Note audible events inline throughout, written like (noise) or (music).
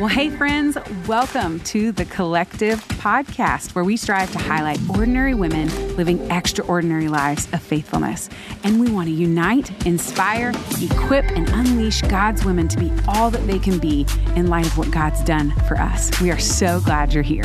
Well, hey, friends, welcome to the Collective podcast, where we strive to highlight ordinary women living extraordinary lives of faithfulness. And we want to unite, inspire, equip, and unleash God's women to be all that they can be in light of what God's done for us. We are so glad you're here.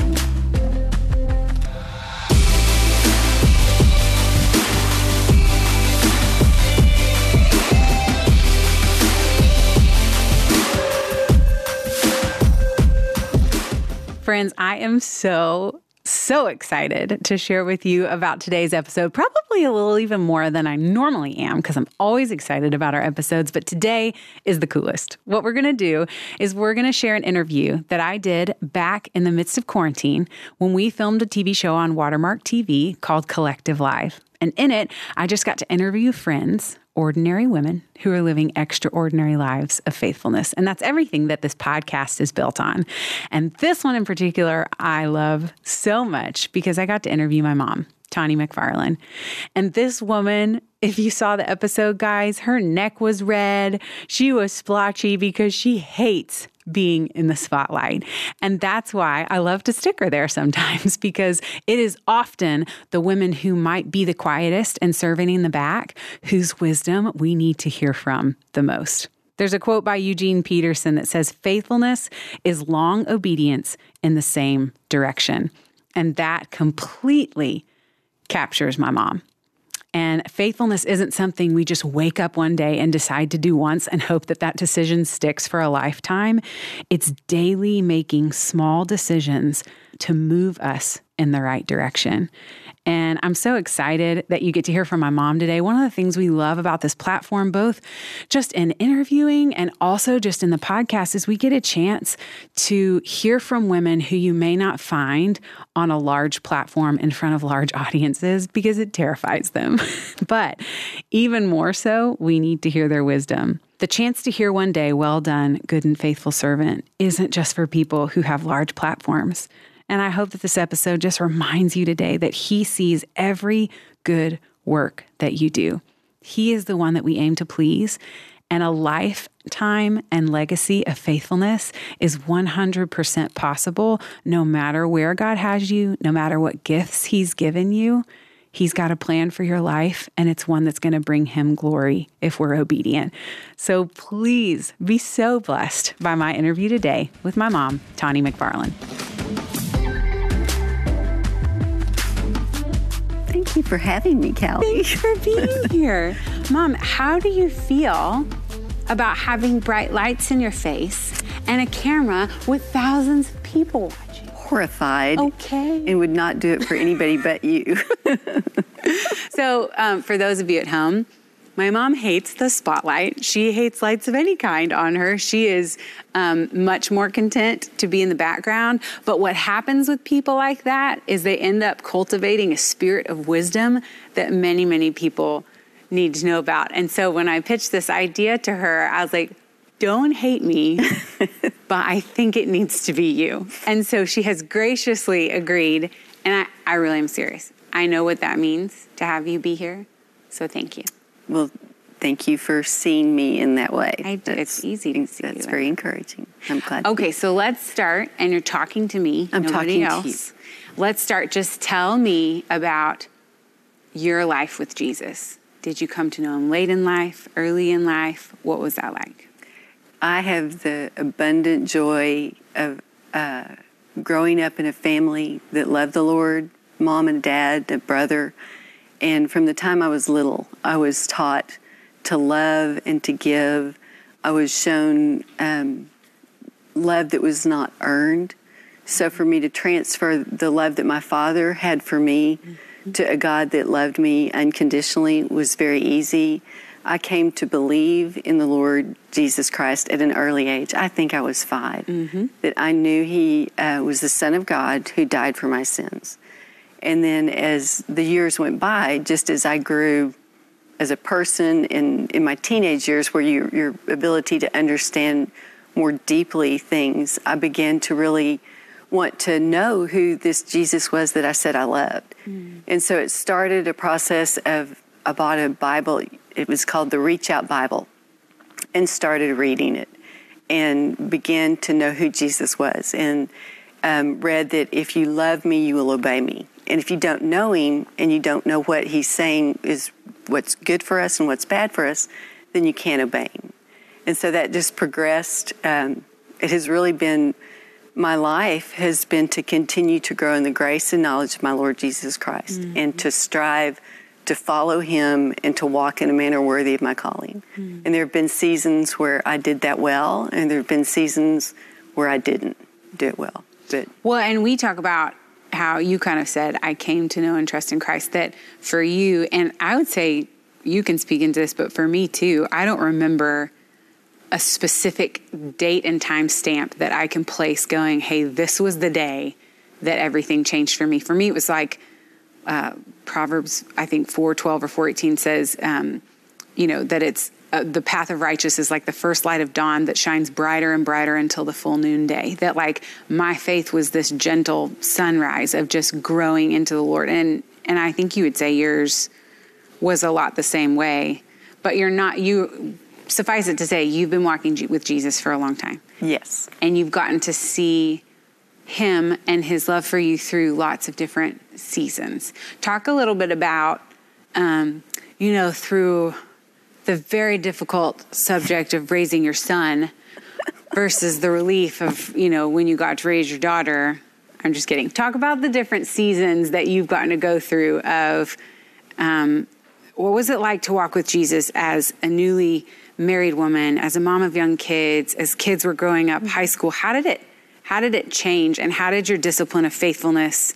Friends, I am so so excited to share with you about today's episode. Probably a little even more than I normally am because I'm always excited about our episodes, but today is the coolest. What we're going to do is we're going to share an interview that I did back in the midst of quarantine when we filmed a TV show on Watermark TV called Collective Live. And in it, I just got to interview friends ordinary women who are living extraordinary lives of faithfulness. And that's everything that this podcast is built on. And this one in particular, I love so much because I got to interview my mom. Tawney Macfarlan. And this woman, if you saw the episode, guys, her neck was red. She was splotchy because she hates being in the spotlight. And that's why I love to stick her there sometimes (laughs) because it is often the women who might be the quietest and serving in the back whose wisdom we need to hear from the most. There's a quote by Eugene Peterson that says, Faithfulness is long obedience in the same direction. And that completely captures my mom. And faithfulness isn't something we just wake up one day and decide to do once and hope that that decision sticks for a lifetime. It's daily making small decisions to move us in the right direction. And I'm so excited that you get to hear from my mom today. One of the things we love about this platform, both just in interviewing and also just in the podcast, is we get a chance to hear from women who you may not find on a large platform in front of large audiences because it terrifies them. (laughs) but even more so, we need to hear their wisdom. The chance to hear one day, well done, good and faithful servant, isn't just for people who have large platforms. And I hope that this episode just reminds you today that He sees every good work that you do. He is the one that we aim to please. And a lifetime and legacy of faithfulness is 100% possible no matter where God has you, no matter what gifts He's given you. He's got a plan for your life, and it's one that's going to bring him glory if we're obedient. So please be so blessed by my interview today with my mom, Tawney Macfarlan. Thank you for having me, Callie. Thanks for being (laughs) here. Mom, how do you feel about having bright lights in your face and a camera with thousands of people watching? Horrified. Okay. And would not do it for anybody but you. (laughs) so, um, for those of you at home, my mom hates the spotlight. She hates lights of any kind on her. She is um, much more content to be in the background. But what happens with people like that is they end up cultivating a spirit of wisdom that many, many people need to know about. And so when I pitched this idea to her, I was like, don't hate me, (laughs) but I think it needs to be you. And so she has graciously agreed. And I, I really am serious. I know what that means to have you be here. So thank you. Well, thank you for seeing me in that way. I, it's easy to see. That's very encouraging. I'm glad. Okay, so let's start. And you're talking to me. I'm talking else. to you. Let's start. Just tell me about your life with Jesus. Did you come to know him late in life, early in life? What was that like? I have the abundant joy of uh, growing up in a family that loved the Lord, mom and dad, a brother and from the time I was little, I was taught to love and to give. I was shown um, love that was not earned. So for me to transfer the love that my father had for me mm-hmm. to a God that loved me unconditionally was very easy. I came to believe in the Lord Jesus Christ at an early age. I think I was 5 mm-hmm. That I knew He uh, was the Son of God who died for my sins. And then as the years went by, just as I grew as a person in, in my teenage years, where you, your ability to understand more deeply things, I began to really want to know who this Jesus was that I said I loved. Mm. And so it started a process of, I bought a Bible, it was called the Reach Out Bible, and started reading it. and began to know who Jesus was and um, read that if you love me, you will obey me. And if you don't know him and you don't know what he's saying is what's good for us and what's bad for us, then you can't obey him. And so that just progressed. Um, it has really been my life has been to continue to grow in the grace and knowledge of my Lord Jesus Christ mm-hmm. and to strive to follow him and to walk in a manner worthy of my calling. Mm-hmm. And there have been seasons where I did that well, and there have been seasons where I didn't do it well. But well, and we talk about how you kind of said, I came to know and trust in Christ, that for you, and I would say you can speak into this, but for me too, I don't remember a specific date and time stamp that I can place going, hey, this was the day that everything changed for me. For me, it was like uh, Proverbs, I think 412 or 418 says, um, you know, that it's uh, the path of righteous is like the first light of dawn that shines brighter and brighter until the full noonday. That like my faith was this gentle sunrise of just growing into the Lord. And, and I think you would say yours was a lot the same way, but you're not, you, suffice it to say, you've been walking with Jesus for a long time. Yes. And you've gotten to see him and his love for you through lots of different seasons. Talk a little bit about, um, you know, through the very difficult subject of raising your son versus the relief of, you know, when you got to raise your daughter. I'm just kidding. Talk about the different seasons that you've gotten to go through of um, what was it like to walk with Jesus as a newly married woman, as a mom of young kids, as kids were growing up, high school, how did it how did it change and how did your discipline of faithfulness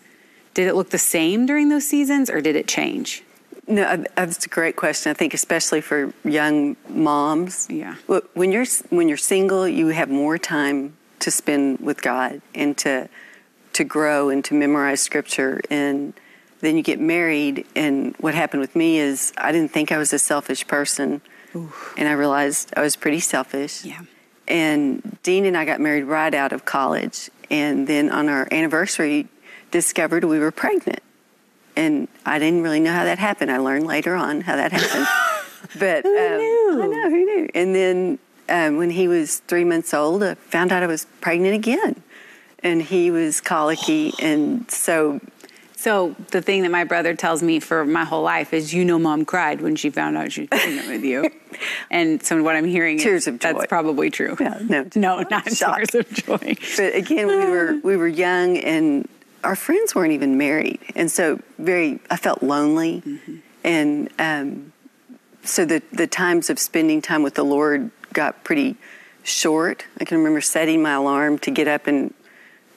did it look the same during those seasons or did it change? No, uh, that's a great question. I think especially for young moms. Yeah. When you're when you're single, you have more time to spend with God and to to grow and to memorize scripture and then you get married and what happened with me is I didn't think I was a selfish person Oof. And I realized I was pretty selfish. Yeah. And Dean and I got married right out of college. And then on our anniversary, discovered we were pregnant. And I didn't really know how that happened. I learned later on how that happened. (laughs) but who um, knew? I know, who knew? And then um, when he was three months old, I found out I was pregnant again. And he was colicky. and so so the thing that my brother tells me for my whole life is, you know, mom cried when she found out she was pregnant with you. (laughs) And so what I'm hearing tears is, of joy. That's probably true. Yeah, no, (laughs) no, not shock. tears of joy. But again, we were we were young and our friends weren't even married, and so very I felt lonely, mm-hmm. and um, so the the times of spending time with the Lord got pretty short. I can remember setting my alarm to get up and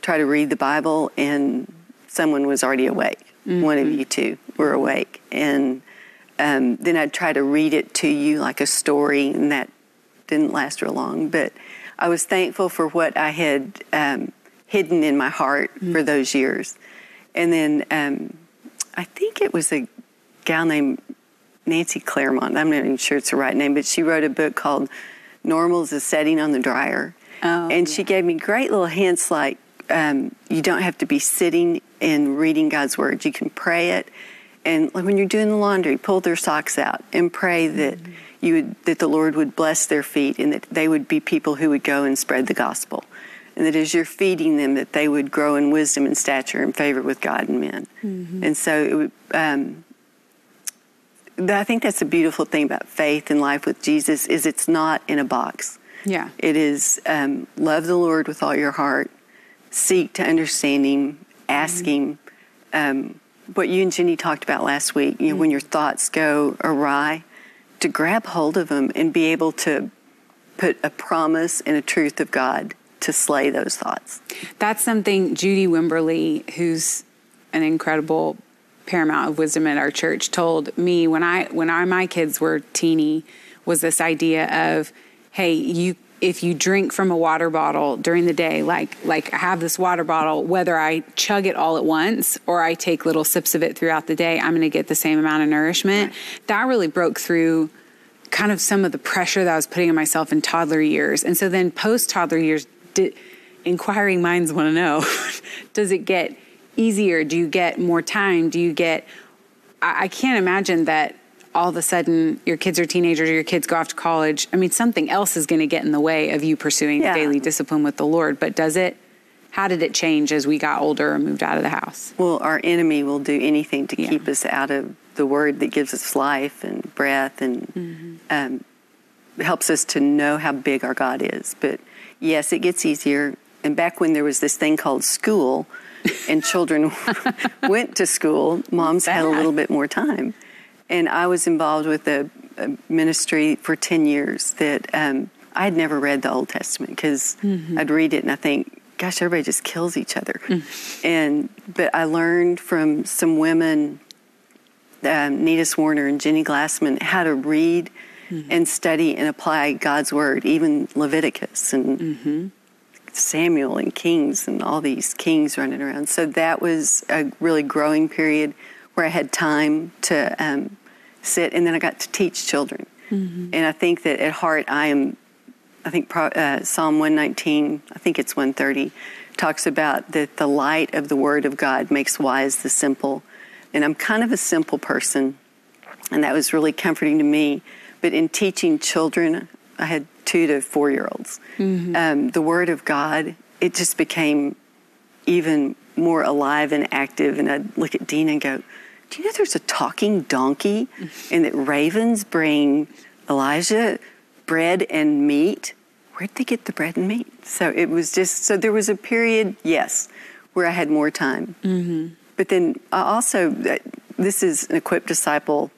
try to read the Bible and someone was already awake. Mm-hmm. One of you two were awake. And um, then I'd try to read it to you like a story, and that didn't last real long. But I was thankful for what I had um, hidden in my heart mm-hmm. for those years. And then um, I think it was a gal named Nancy Clairmont. I'm not even sure it's the right name, but she wrote a book called Normal is a Setting on the Dryer. Oh, and yeah. she gave me great little hints like um, you don't have to be sitting and reading God's word. You can pray it, and when you're doing the laundry, pull their socks out and pray that mm-hmm. you would, that the Lord would bless their feet and that they would be people who would go and spread the gospel, and that as you're feeding them, that they would grow in wisdom and stature and favor with God and men. Mm-hmm. And so, it would, um, I think that's a beautiful thing about faith and life with Jesus is it's not in a box. Yeah, it is um, love the Lord with all your heart seek to understand Him, ask Him. Um, what you and Jenny talked about last week, you know, when your thoughts go awry, to grab hold of them and be able to put a promise and a truth of God to slay those thoughts. That's something Judy Wimberly, who's an incredible paramount of wisdom at our church, told me when I when I, my kids were teeny was this idea of, hey, you if you drink from a water bottle during the day, like like I have this water bottle, whether I chug it all at once or I take little sips of it throughout the day, I'm going to get the same amount of nourishment. Right. That really broke through kind of some of the pressure that I was putting on myself in toddler years. And so then post toddler years, did, inquiring minds want to know, (laughs) does it get easier? Do you get more time? Do you get I, I can't imagine that all of a sudden your kids are teenagers or your kids go off to college. I mean, something else is going to get in the way of you pursuing Yeah. daily discipline with the Lord. But does it? How did it change as we got older and moved out of the house? Well, our enemy will do anything to Yeah. keep us out of the word that gives us life and breath and Mm-hmm. um, helps us to know how big our God is. But yes, it gets easier. And back when there was this thing called school and (laughs) children went to school, moms had a little bit more time. And I was involved with a, a ministry for 10 years that um, I had never read the Old Testament because I'd read it and I think, gosh, everybody just kills each other. And but I learned from some women, um, Nita Swarner and Jenny Glassman, how to read and study and apply God's word, even Leviticus and Samuel and Kings and all these kings running around. So that was a really growing period where I had time to um, sit, and then I got to teach children. And I think that at heart, I am. I think Pro- uh, Psalm 119, I think it's 130, talks about that the light of the Word of God makes wise the simple. And I'm kind of a simple person, and that was really comforting to me. But in teaching children, I had two to four year olds, um, the Word of God, it just became even more alive and active. And I'd look at Dean and go, Do you know there's a talking donkey (laughs) and that ravens bring Elijah bread and meat? Where'd they get the bread and meat? So it was just, so there was a period, yes, where I had more time. Mm-hmm. But then I also, uh, this is an equipped disciple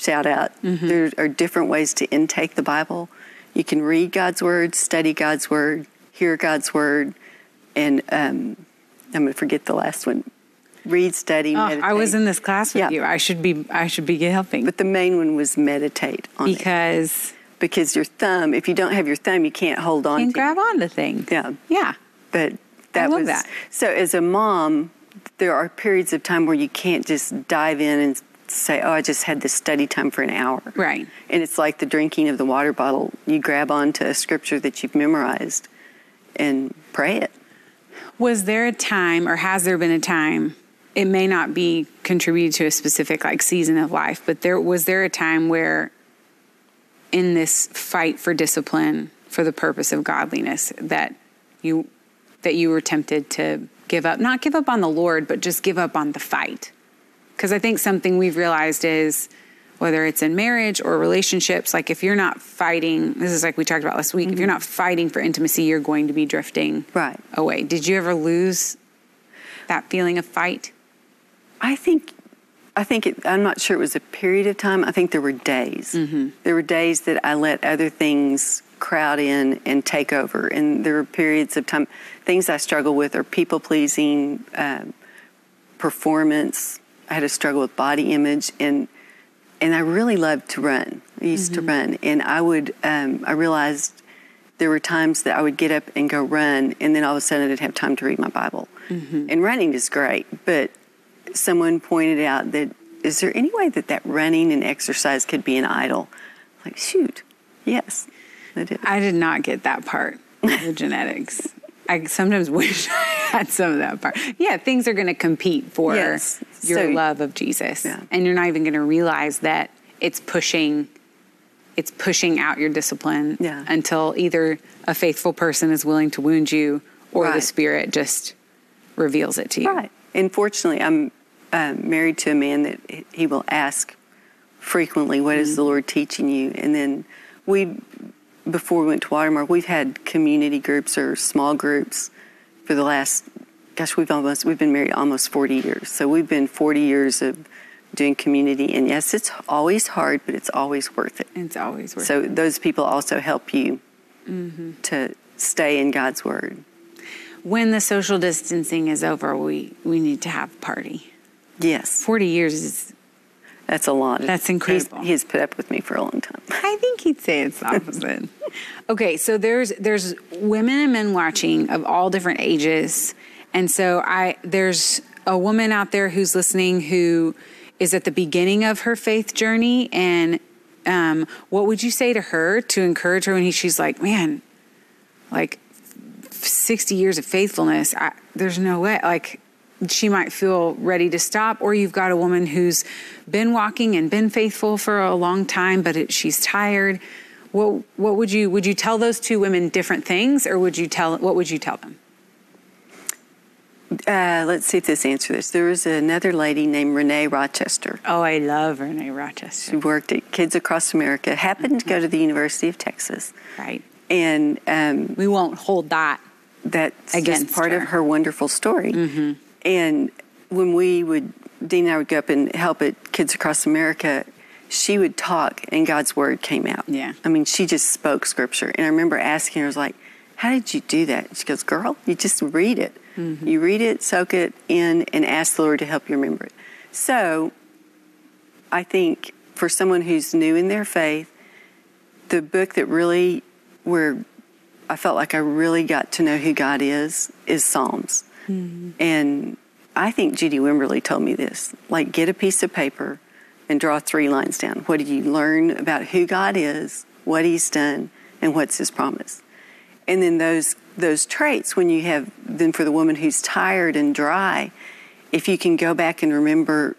shout out. There are different ways to intake the Bible. You can read God's word, study God's word, hear God's word, and um, I'm going to forget the last one. Read, study, Oh, meditate. I was in this class with Yeah. you. I should be. I should be helping But the main one was meditate on it. because Because your thumb, if you don't have your thumb, you can't hold on you can to grab onto things. Yeah. Yeah. But that was that. so. As a mom, there are periods of time where you can't just dive in and say, "Oh, I just had this study time for an hour." Right. And it's like the drinking of the water bottle. You grab onto a scripture that you've memorized and pray it. Was there a time, or has there been a time? It may not be contributed to a specific like season of life, but there was there a time where, in this fight for discipline for the purpose of godliness, that you that you were tempted to give up, not give up on the Lord, but just give up on the fight. Because I think something we've realized is whether it's in marriage or relationships, like if you're not fighting, this is like we talked about last week, if you're not fighting for intimacy, you're going to be drifting Right. away. Did you ever lose that feeling of fight? I think, I think it, I'm not sure it was a period of time. I think there were days. There were days that I let other things crowd in and take over, and there were periods of time. Things I struggle with are people pleasing, um, performance. I had a struggle with body image, and and I really loved to run. I used to run, and I would. Um, I realized there were times that I would get up and go run, and then all of a sudden I'd have time to read my Bible. And running is great, but someone pointed out that is there any way that that running and exercise could be an idol? Like, shoot, yes, it is. I did not get that part the (laughs) genetics. I sometimes (laughs) wish I had some of that part. Yeah, things are going to compete for Yes. your So- love of Jesus, Yeah. and you're not even going to realize that it's pushing. It's pushing out your discipline Yeah. until either a faithful person is willing to wound you, or the Spirit just reveals it to you. Right. And fortunately, I'm um, married to a man that he- he will ask frequently, "What is the Lord teaching you?" And then we, before we went to Watermark, we've had community groups or small groups for the last, gosh, we've almost we've been married almost 40 years. So we've been 40 years of doing community, and yes, it's always hard, but it's always worth it. It's always worth. It. So those people also help you mm-hmm. to stay in God's word. when the social distancing is over, we we need to have a party. Yes. Forty years is That's a lot. That's He's- incredible. He's, put up with me for a long time. I think he'd say it's the opposite. (laughs) okay, so there's there's women and men watching of all different ages, and so I there's a woman out there who's listening who is at the beginning of her faith journey, and um, what would you say to her to encourage her when he, she's like, man, like sixty years of faithfulness, I, there's no way, like. she might feel ready to stop, or you've got a woman who's been walking and been faithful for a long time, but it, she's tired. What what would you would you tell those two women different things, or would you tell what would you tell them? Uh, let's see if this answers this. There was another lady named Renee Rochester. Oh, I love Renee Rochester. She worked at Kids Across America. Happened mm-hmm. to go to the University of Texas. Right. And um, we won't hold that. That's against part her. of her wonderful story. Mm-hmm. And when we would, Dean and I would go up and help at Kids Across America, she would talk and God's word came out. Yeah. I mean, she just spoke scripture. And I remember asking her, I was like, how did you do that? She goes, girl, you just read it. Mm-hmm. You read it, soak it in, and ask the Lord to help you remember it. So I think for someone who's new in their faith, the book that really, where I felt like I really got to know who God is, is Psalms. Mm-hmm. And I think Judy Wimberly told me this like, get a piece of paper and draw three lines down. What do you learn about who God is, what He's done, and what's His promise? And then those those traits, when you have then for the woman who's tired and dry, if you can go back and remember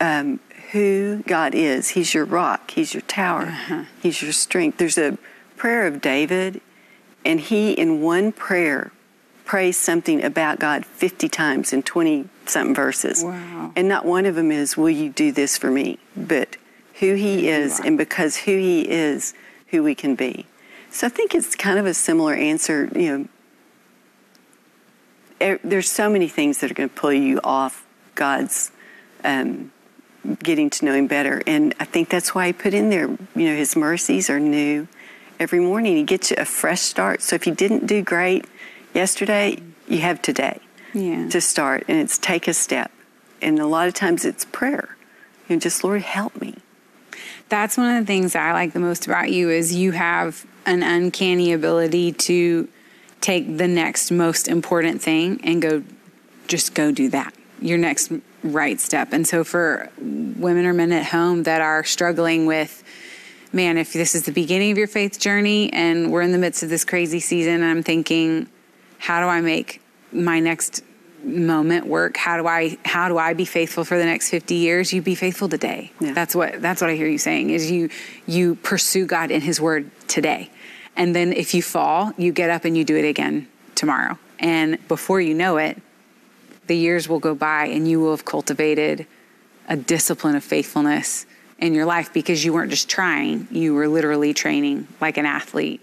um, who God is, He's your rock, He's your tower, uh-huh. He's your strength. There's a prayer of David, and he in one prayer prays something about God 50 times in 20 something verses. Wow. And not one of them is, Will you do this for me? But who He is, and because who He is, who we can be. So I think it's kind of a similar answer. You know, er, there's so many things that are going to pull you off God's um, getting to know Him better, and I think that's why He put in there. You know, His mercies are new every morning. He gets you a fresh start. So if you didn't do great yesterday, you have today yeah. to start, and it's take a step. And a lot of times it's prayer. You know, just Lord, help me that's one of the things I like the most about you is you have an uncanny ability to take the next most important thing and go just go do that. Your next right step. And so for women or men at home that are struggling with man, if this is the beginning of your faith journey and we're in the midst of this crazy season, I'm thinking, how do I make my next moment work? How do i how do i be faithful for the next 50 years? You be faithful today. Yeah. that's what that's what i hear you saying is you you pursue god in his word today. And then if you fall you get up and you do it again tomorrow. And before you know it the years will go by and you will have cultivated a discipline of faithfulness in your life because you weren't just trying you were literally training like an athlete.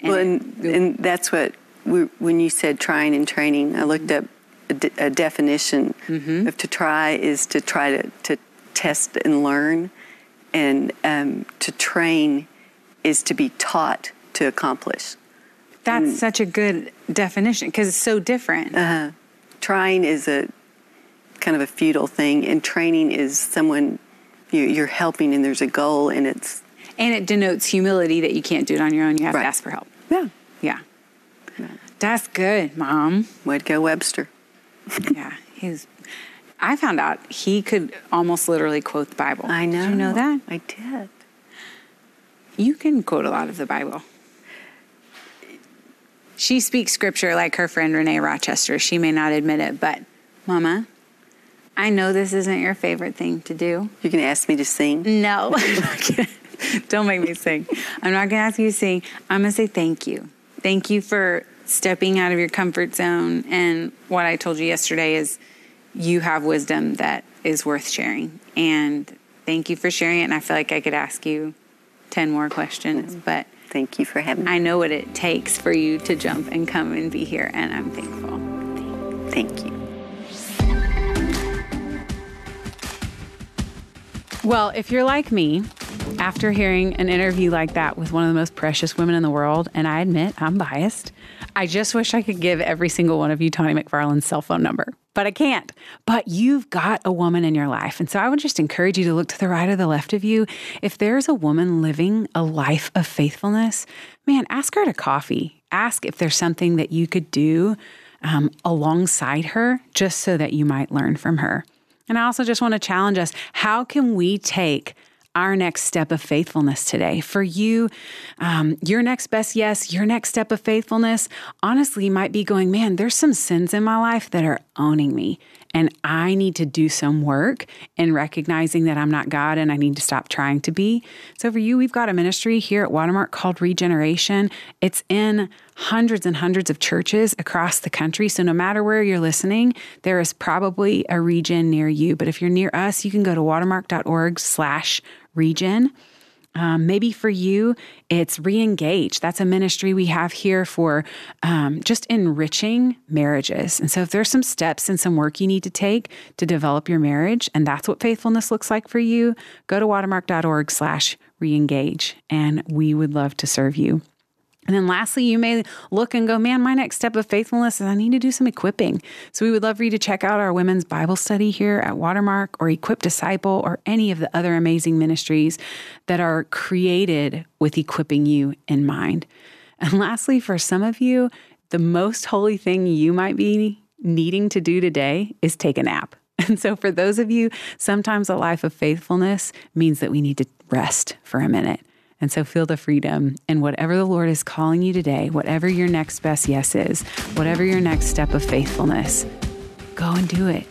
And well and, and that's what when you said trying and training i looked up a, definition mm-hmm. of to try is to try to, to test and learn, and um, to train is to be taught to accomplish. That's and, such a good definition because it's so different. Uh, trying is a kind of a futile thing, and training is someone you, you're helping, and there's a goal, and it's and it denotes humility that you can't do it on your own. You have right. to ask for help. Yeah, yeah. That's good, Mom. Way Webster (laughs) yeah, he's. I found out he could almost literally quote the Bible. I know. Did you know that? I did. You can quote a lot of the Bible. She speaks scripture like her friend Renee Rochester. She may not admit it, but Mama, I know this isn't your favorite thing to do. You're going to ask me to sing? No. (laughs) Don't make me sing. I'm not going to ask you to sing. I'm going to say thank you. Thank you for stepping out of your comfort zone. And what I told you yesterday is you have wisdom that is worth sharing. And thank you for sharing it. And I feel like I could ask you 10 more questions, mm-hmm. but thank you for having me. I know what it takes for you to jump and come and be here, and I'm thankful. Thank you. Well, if you're like me, after hearing an interview like that with one of the most precious women in the world, and I admit I'm biased, I just wish I could give every single one of you Tawney Macfarlan's cell phone number, but I can't. But you've got a woman in your life. And so I would just encourage you to look to the right or the left of you. If there's a woman living a life of faithfulness, man, ask her to coffee. Ask if there's something that you could do um, alongside her just so that you might learn from her. And I also just want to challenge us how can we take our next step of faithfulness today. For you, um, your next best yes, your next step of faithfulness, honestly, might be going, man, there's some sins in my life that are owning me. And I need to do some work in recognizing that I'm not God and I need to stop trying to be. So, for you, we've got a ministry here at Watermark called Regeneration. It's in hundreds and hundreds of churches across the country. So, no matter where you're listening, there is probably a region near you. But if you're near us, you can go to watermark.org slash regen um, maybe for you, it's reengage. That's a ministry we have here for um, just enriching marriages. And so, if there's some steps and some work you need to take to develop your marriage, and that's what faithfulness looks like for you, go to watermark.org/slash reengage, and we would love to serve you. And then lastly, you may look and go, man, my next step of faithfulness is I need to do some equipping. So we would love for you to check out our women's Bible study here at Watermark or Equip Disciple or any of the other amazing ministries that are created with equipping you in mind. And (laughs) lastly, for some of you, the most holy thing you might be needing to do today is take a nap. (laughs) And so, for those of you, sometimes a life of faithfulness means that we need to rest for a minute. And so feel the freedom in whatever the Lord is calling you today, whatever your next best yes is, whatever your next step of faithfulness, go and do it.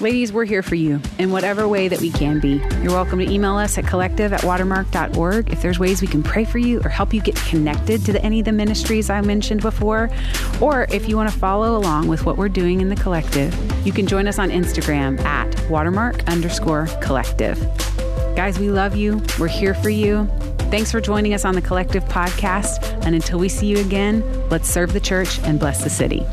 Ladies, we're here for you in whatever way that we can be. You're welcome to email us at collective at watermark.org if there's ways we can pray for you or help you get connected to the, any of the ministries I mentioned before. Or if you want to follow along with what we're doing in the collective, you can join us on Instagram at watermark underscore collective. Guys, we love you. We're here for you. Thanks for joining us on the Collective Podcast. And until we see you again, let's serve the church and bless the city.